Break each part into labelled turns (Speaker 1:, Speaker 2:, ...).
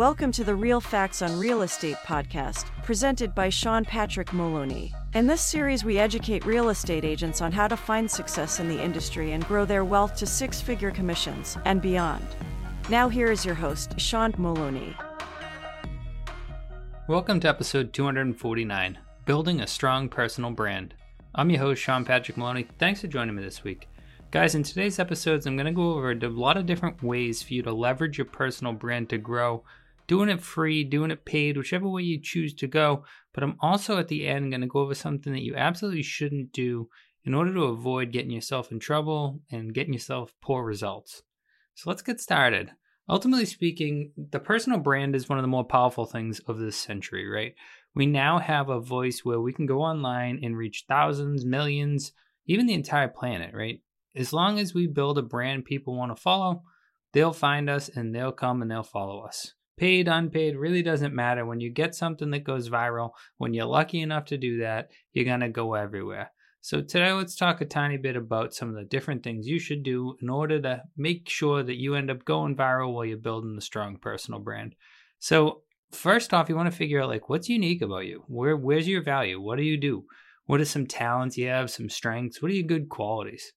Speaker 1: Welcome to the Real Facts on Real Estate podcast, presented by Sean Patrick Moloney. In this series, we educate real estate agents on how to find success in the industry and grow their wealth to six figure commissions and beyond. Now, here is your host, Sean Moloney.
Speaker 2: Welcome to episode 249 Building a Strong Personal Brand. I'm your host, Sean Patrick Moloney. Thanks for joining me this week. Guys, in today's episodes, I'm going to go over a lot of different ways for you to leverage your personal brand to grow doing it free, doing it paid, whichever way you choose to go. But I'm also at the end going to go over something that you absolutely shouldn't do in order to avoid getting yourself in trouble and getting yourself poor results. So let's get started. Ultimately speaking, the personal brand is one of the more powerful things of this century, right? We now have a voice where we can go online and reach thousands, millions, even the entire planet, right? As long as we build a brand people want to follow, they'll find us and they'll come and they'll follow us. Paid, unpaid, really doesn't matter. When you get something that goes viral, when you're lucky enough to do that, you're going to go everywhere. So, today let's talk a tiny bit about some of the different things you should do in order to make sure that you end up going viral while you're building the strong personal brand. So, first off, you want to figure out like what's unique about you? Where where's your value? What do you do? What are some talents you have, some strengths? What are your good qualities?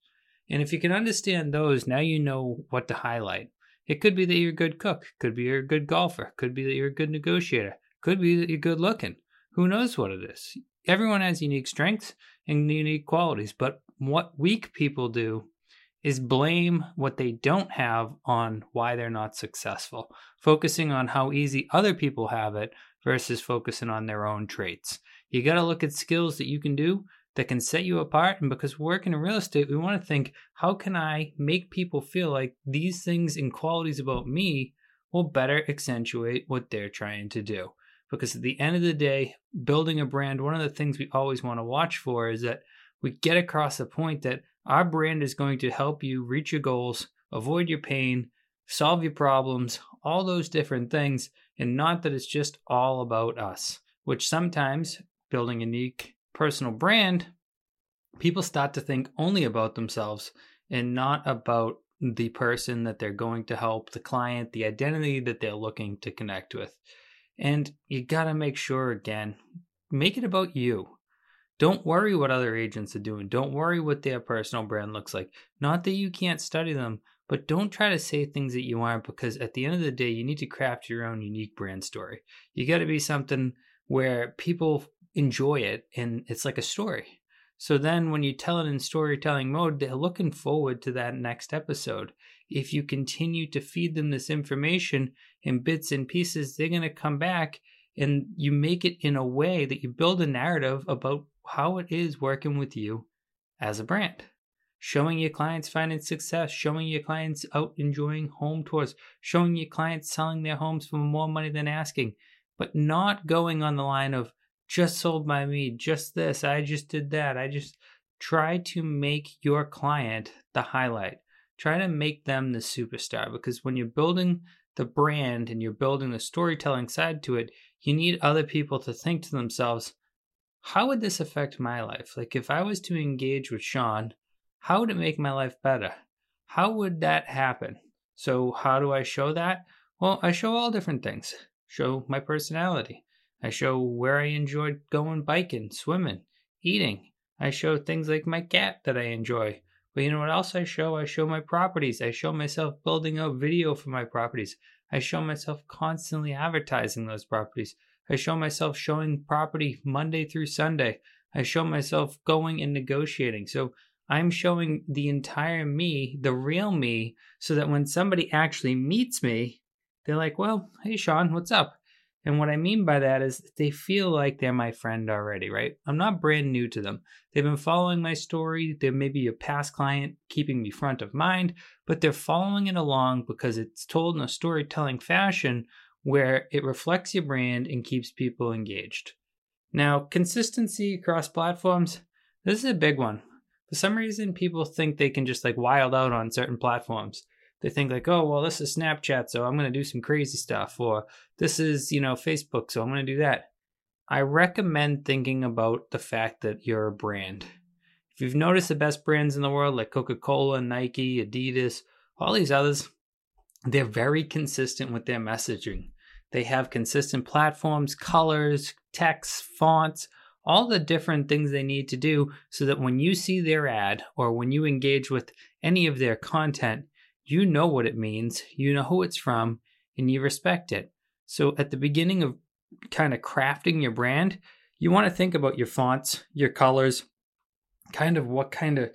Speaker 2: And if you can understand those, now you know what to highlight. It could be that you're a good cook, could be you're a good golfer, could be that you're a good negotiator, could be that you're good looking. Who knows what it is? Everyone has unique strengths and unique qualities, but what weak people do is blame what they don't have on why they're not successful, focusing on how easy other people have it versus focusing on their own traits. You got to look at skills that you can do that can set you apart. And because we're working in real estate, we want to think, how can I make people feel like these things and qualities about me will better accentuate what they're trying to do? Because at the end of the day, building a brand, one of the things we always want to watch for is that we get across the point that our brand is going to help you reach your goals, avoid your pain, solve your problems, all those different things, and not that it's just all about us, which sometimes building a unique personal brand, people start to think only about themselves and not about the person that they're going to help, the client, the identity that they're looking to connect with. And you got to make sure, again, make it about you. Don't worry what other agents are doing. Don't worry what their personal brand looks like. Not that you can't study them, but don't try to say things that you aren't because at the end of the day, you need to craft your own unique brand story. You got to be something where people enjoy it and it's like a story. So then when you tell it in storytelling mode, they're looking forward to that next episode. If you continue to feed them this information in bits and pieces, they're going to come back and you make it in a way that you build a narrative about how it is working with you as a brand. Showing your clients finding success, showing your clients out enjoying home tours, showing your clients selling their homes for more money than asking, but not going on the line of, just sold by me, just this, I just did that. I just try to make your client the highlight. Try to make them the superstar because when you're building the brand and you're building the storytelling side to it, you need other people to think to themselves, how would this affect my life? Like if I was to engage with Sean, how would it make my life better? How would that happen? So, how do I show that? Well, I show all different things. Show my personality. I show where I enjoyed going biking, swimming, eating. I show things like my cat that I enjoy. But you know what else I show? I show my properties. I show myself building out video for my properties. I show myself constantly advertising those properties. I show myself showing property Monday through Sunday. I show myself going and negotiating. So I'm showing the entire me, the real me, so that when somebody actually meets me, they're like, well, hey, Sean, what's up? And what I mean by that is they feel like they're my friend already, right? I'm not brand new to them. They've been following my story. They may be a past client keeping me front of mind, but they're following it along because it's told in a storytelling fashion where it reflects your brand and keeps people engaged. Now, consistency across platforms, this is a big one. For some reason, people think they can just like wild out on certain platforms they think like, oh, well, this is Snapchat, so I'm going to do some crazy stuff, or this is, you know, Facebook, so I'm going to do that. I recommend thinking about the fact that you're a brand. If you've noticed the best brands in the world, like Coca Cola, Nike, Adidas, all these others, they're very consistent with their messaging. They have consistent platforms, colors, text, fonts, all the different things they need to do so that when you see their ad or when you engage with any of their content, you know what it means, you know who it's from, and you respect it. So at the beginning of kind of crafting your brand, you want to think about your fonts, your colors, kind of what kind of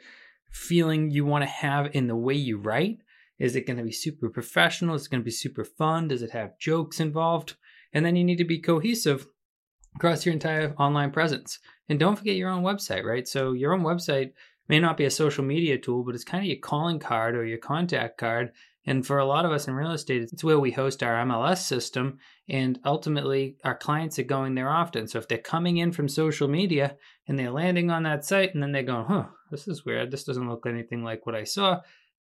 Speaker 2: feeling you want to have in the way you write. Is it going to be super professional? Is it going to be super fun? Does it have jokes involved? And then you need to be cohesive across your entire online presence. And don't forget your own website, right? So your own website may not be a social media tool, but it's kind of your calling card or your contact card. And for a lot of us in real estate, it's where we host our MLS system. And ultimately, our clients are going there often. So if they're coming in from social media and they're landing on that site and then they're going, huh, this is weird. This doesn't look anything like what I saw.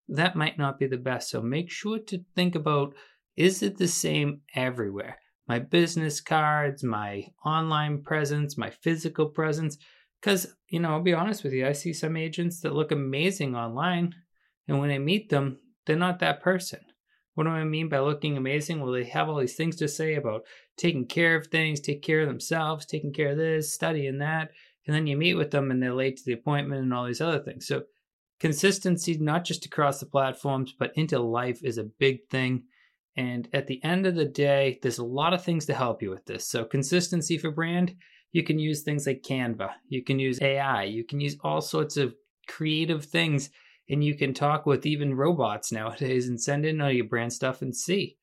Speaker 2: That might not be the best. So make sure to think about is it the same everywhere? My business cards, my online presence, my physical presence because, you know, I'll be honest with you, I see some agents that look amazing online, and when I meet them, they're not that person. What do I mean by looking amazing? Well, they have all these things to say about taking care of things, take care of themselves, taking care of this, studying that. And then you meet with them and they're late to the appointment and all these other things. So, consistency, not just across the platforms, but into life is a big thing. And at the end of the day, there's a lot of things to help you with this. So, consistency for brand you can use things like Canva, you can use AI, you can use all sorts of creative things, and you can talk with even robots nowadays and send in all your brand stuff and see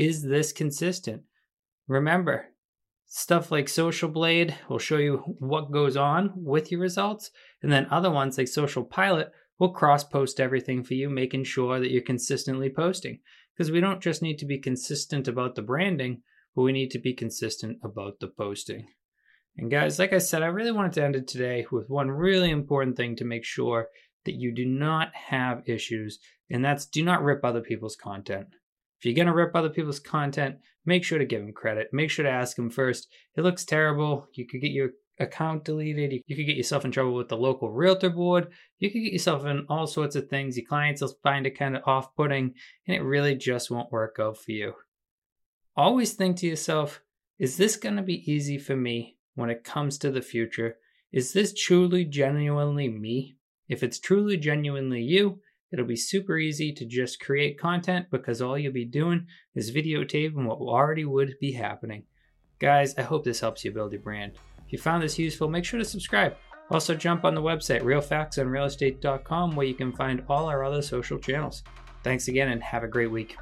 Speaker 2: is this consistent? Remember, stuff like Social Blade will show you what goes on with your results, and then other ones like Social Pilot will cross post everything for you, making sure that you're consistently posting. Because we don't just need to be consistent about the branding, but we need to be consistent about the posting. And guys, like I said, I really wanted to end it today with one really important thing to make sure that you do not have issues, and that's do not rip other people's content. If you're going to rip other people's content, make sure to give them credit. Make sure to ask them first. It looks terrible. You could get your account deleted. You could get yourself in trouble with the local realtor board. You could get yourself in all sorts of things. Your clients will find it kind of off putting, and it really just won't work out for you. Always think to yourself, is this going to be easy for me? When it comes to the future. Is this truly genuinely me? If it's truly genuinely you, it'll be super easy to just create content because all you'll be doing is videotaping what already would be happening. Guys, I hope this helps you build your brand. If you found this useful, make sure to subscribe. Also, jump on the website realfactsonrealestate.com where you can find all our other social channels. Thanks again and have a great week.